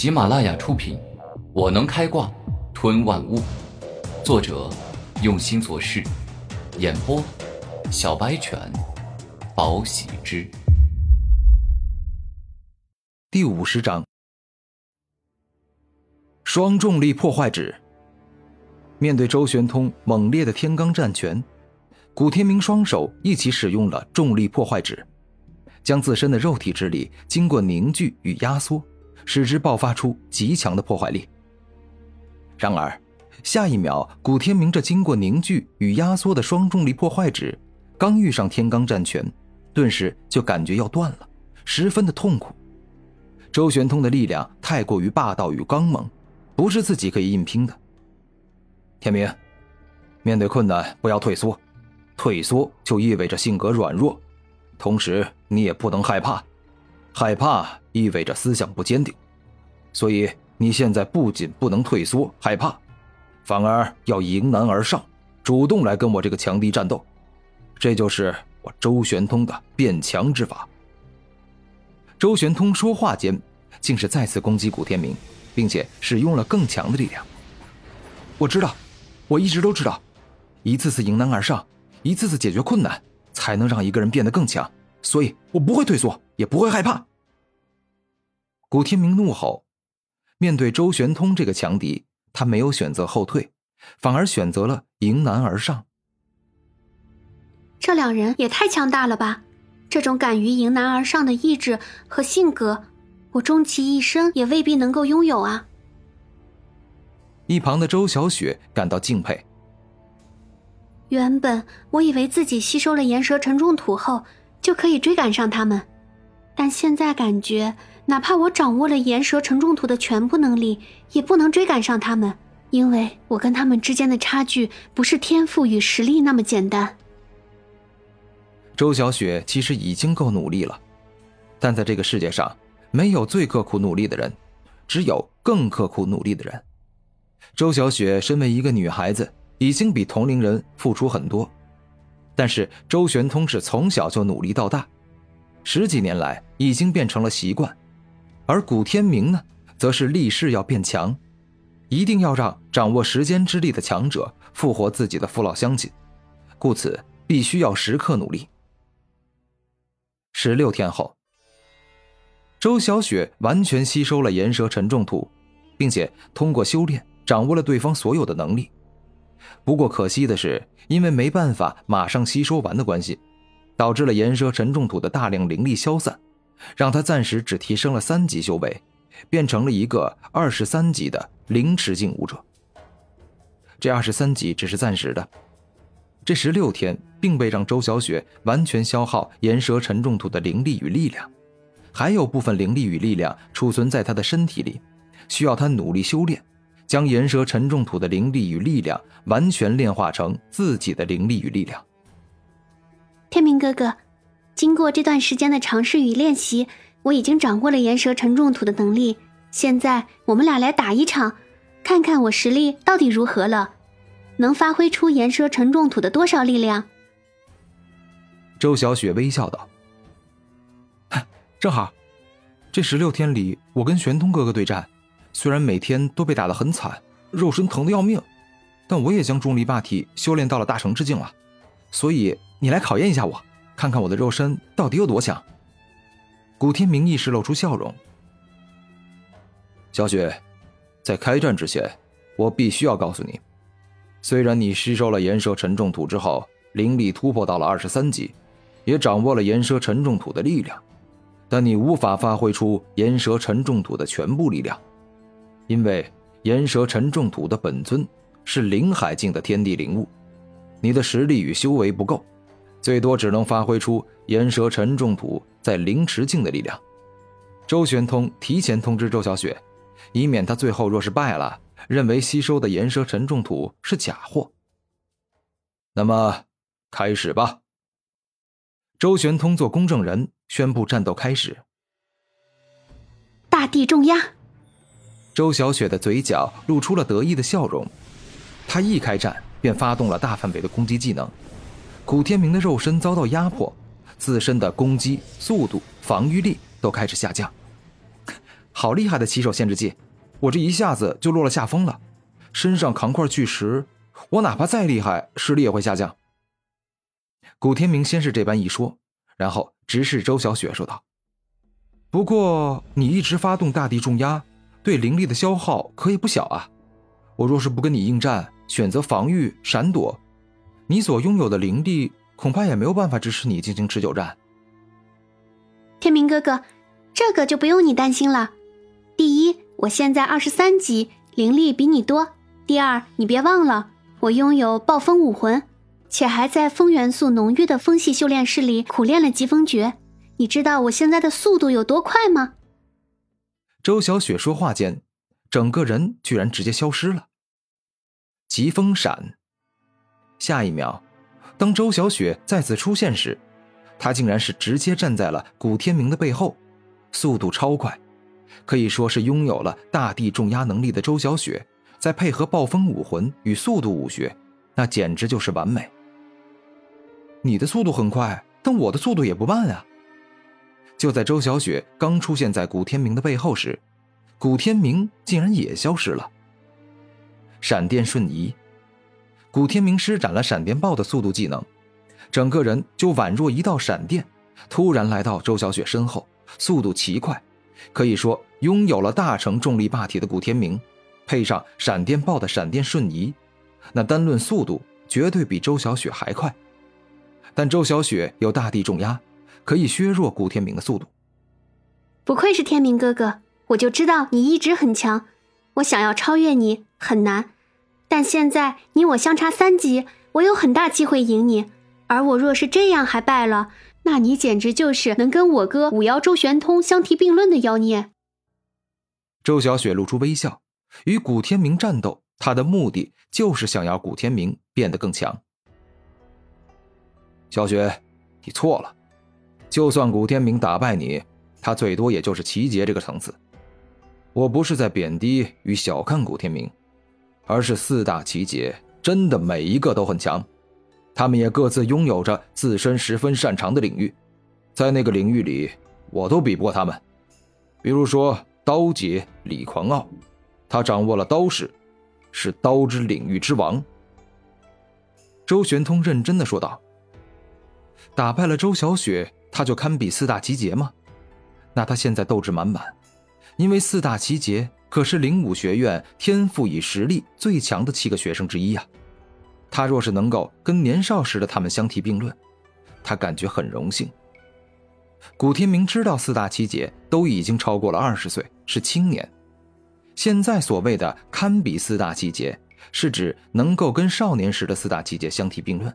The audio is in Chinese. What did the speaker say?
喜马拉雅出品，《我能开挂吞万物》，作者用心做事，演播小白犬，宝喜之。第五十章，双重力破坏指。面对周玄通猛烈的天罡战拳，古天明双手一起使用了重力破坏指，将自身的肉体之力经过凝聚与压缩，使之爆发出极强的破坏力。然而，下一秒，古天明这经过凝聚与压缩的双重力破坏指，刚遇上天罡战拳，顿时就感觉要断了，十分的痛苦。周玄通的力量太过于霸道与刚猛，不是自己可以硬拼的。天明，面对困难不要退缩，退缩就意味着性格软弱，同时你也不能害怕，害怕意味着思想不坚定，所以你现在不仅不能退缩害怕，反而要迎难而上，主动来跟我这个强敌战斗，这就是我周玄通的变强之法。周玄通说话间，竟是再次攻击古天明，并且使用了更强的力量。我知道。我一直都知道，一次次迎难而上，一次次解决困难，才能让一个人变得更强。所以我不会退缩，也不会害怕。古天明怒吼，面对周玄通这个强敌，他没有选择后退，反而选择了迎难而上。这两人也太强大了吧！这种敢于迎难而上的意志和性格，我终其一生也未必能够拥有啊！一旁的周小雪感到敬佩。原本我以为自己吸收了岩蛇沉重土后就可以追赶上他们，但现在感觉，哪怕我掌握了岩蛇沉重土的全部能力，也不能追赶上他们，因为我跟他们之间的差距不是天赋与实力那么简单。周小雪其实已经够努力了，但在这个世界上，没有最刻苦努力的人，只有更刻苦努力的人。周小雪身为一个女孩子，已经比同龄人付出很多，但是周玄通是从小就努力到大，十几年来已经变成了习惯，而古天明呢，则是立誓要变强，一定要让掌握时间之力的强者复活自己的父老乡亲，故此必须要时刻努力。十六天后，周小雪完全吸收了岩蛇沉重土，并且通过修炼。掌握了对方所有的能力，不过可惜的是，因为没办法马上吸收完的关系，导致了岩蛇沉重土的大量灵力消散，让他暂时只提升了三级修为，变成了一个二十三级的灵池境武者。这二十三级只是暂时的，这十六天并未让周小雪完全消耗岩蛇沉重土的灵力与力量，还有部分灵力与力量储存在他的身体里，需要他努力修炼。将岩蛇沉重土的灵力与力量完全炼化成自己的灵力与力量。天明哥哥，经过这段时间的尝试与练习，我已经掌握了岩蛇沉重土的能力。现在我们俩来打一场，看看我实力到底如何了，能发挥出岩蛇沉重土的多少力量？周小雪微笑道：“正好，这十六天里，我跟玄通哥哥对战。”虽然每天都被打得很惨，肉身疼得要命，但我也将重力霸体修炼到了大成之境了。所以你来考验一下我，看看我的肉身到底有多强。古天明一时露出笑容。小雪，在开战之前，我必须要告诉你，虽然你吸收了岩蛇沉重土之后，灵力突破到了二十三级，也掌握了岩蛇沉重土的力量，但你无法发挥出岩蛇沉重土的全部力量。因为岩蛇沉重土的本尊是灵海境的天地灵物，你的实力与修为不够，最多只能发挥出岩蛇沉重土在灵池境的力量。周玄通提前通知周小雪，以免他最后若是败了，认为吸收的岩蛇沉重土是假货。那么，开始吧。周玄通做公证人，宣布战斗开始。大地重压。周小雪的嘴角露出了得意的笑容，她一开战便发动了大范围的攻击技能。古天明的肉身遭到压迫，自身的攻击速度、防御力都开始下降。好厉害的起手限制技，我这一下子就落了下风了。身上扛块巨石，我哪怕再厉害，实力也会下降。古天明先是这般一说，然后直视周小雪说道：“不过你一直发动大地重压，对灵力的消耗可以不小啊。我若是不跟你应战，选择防御闪躲，你所拥有的灵力恐怕也没有办法支持你进行持久战。”天明哥哥，这个就不用你担心了。第一，我现在二十三级，灵力比你多。第二，你别忘了，我拥有暴风武魂，且还在风元素浓郁的风系修炼室里苦练了疾风诀。你知道我现在的速度有多快吗？周小雪说话间，整个人居然直接消失了。疾风闪。下一秒，当周小雪再次出现时，她竟然是直接站在了古天明的背后，速度超快，可以说是拥有了大地重压能力的周小雪。再配合暴风武魂与速度武学，那简直就是完美。你的速度很快，但我的速度也不慢啊！就在周小雪刚出现在古天明的背后时，古天明竟然也消失了。闪电瞬移，古天明施展了闪电豹的速度技能，整个人就宛若一道闪电，突然来到周小雪身后，速度奇快，可以说拥有了大成重力霸体的古天明。配上闪电豹的闪电瞬移，那单论速度绝对比周小雪还快。但周小雪有大地重压，可以削弱古天明的速度。不愧是天明哥哥，我就知道你一直很强。我想要超越你很难，但现在你我相差三级，我有很大机会赢你。而我若是这样还败了，那你简直就是能跟我哥五妖周玄通相提并论的妖孽。周小雪露出微笑。与古天明战斗，他的目的就是想要古天明变得更强。小雪，你错了。就算古天明打败你，他最多也就是奇杰这个层次。我不是在贬低与小看古天明，而是四大奇杰真的每一个都很强，他们也各自拥有着自身十分擅长的领域，在那个领域里，我都比不过他们。比如说刀杰李狂傲。他掌握了刀式，是刀之领域之王。周玄通认真的说道：“打败了周小雪，他就堪比四大奇杰吗？那他现在斗志满满，因为四大奇杰可是灵武学院天赋与实力最强的七个学生之一呀。他若是能够跟年少时的他们相提并论，他感觉很荣幸。”古天明知道四大奇杰都已经超过了二十岁，是青年。现在所谓的堪比四大奇杰，是指能够跟少年时的四大奇杰相提并论。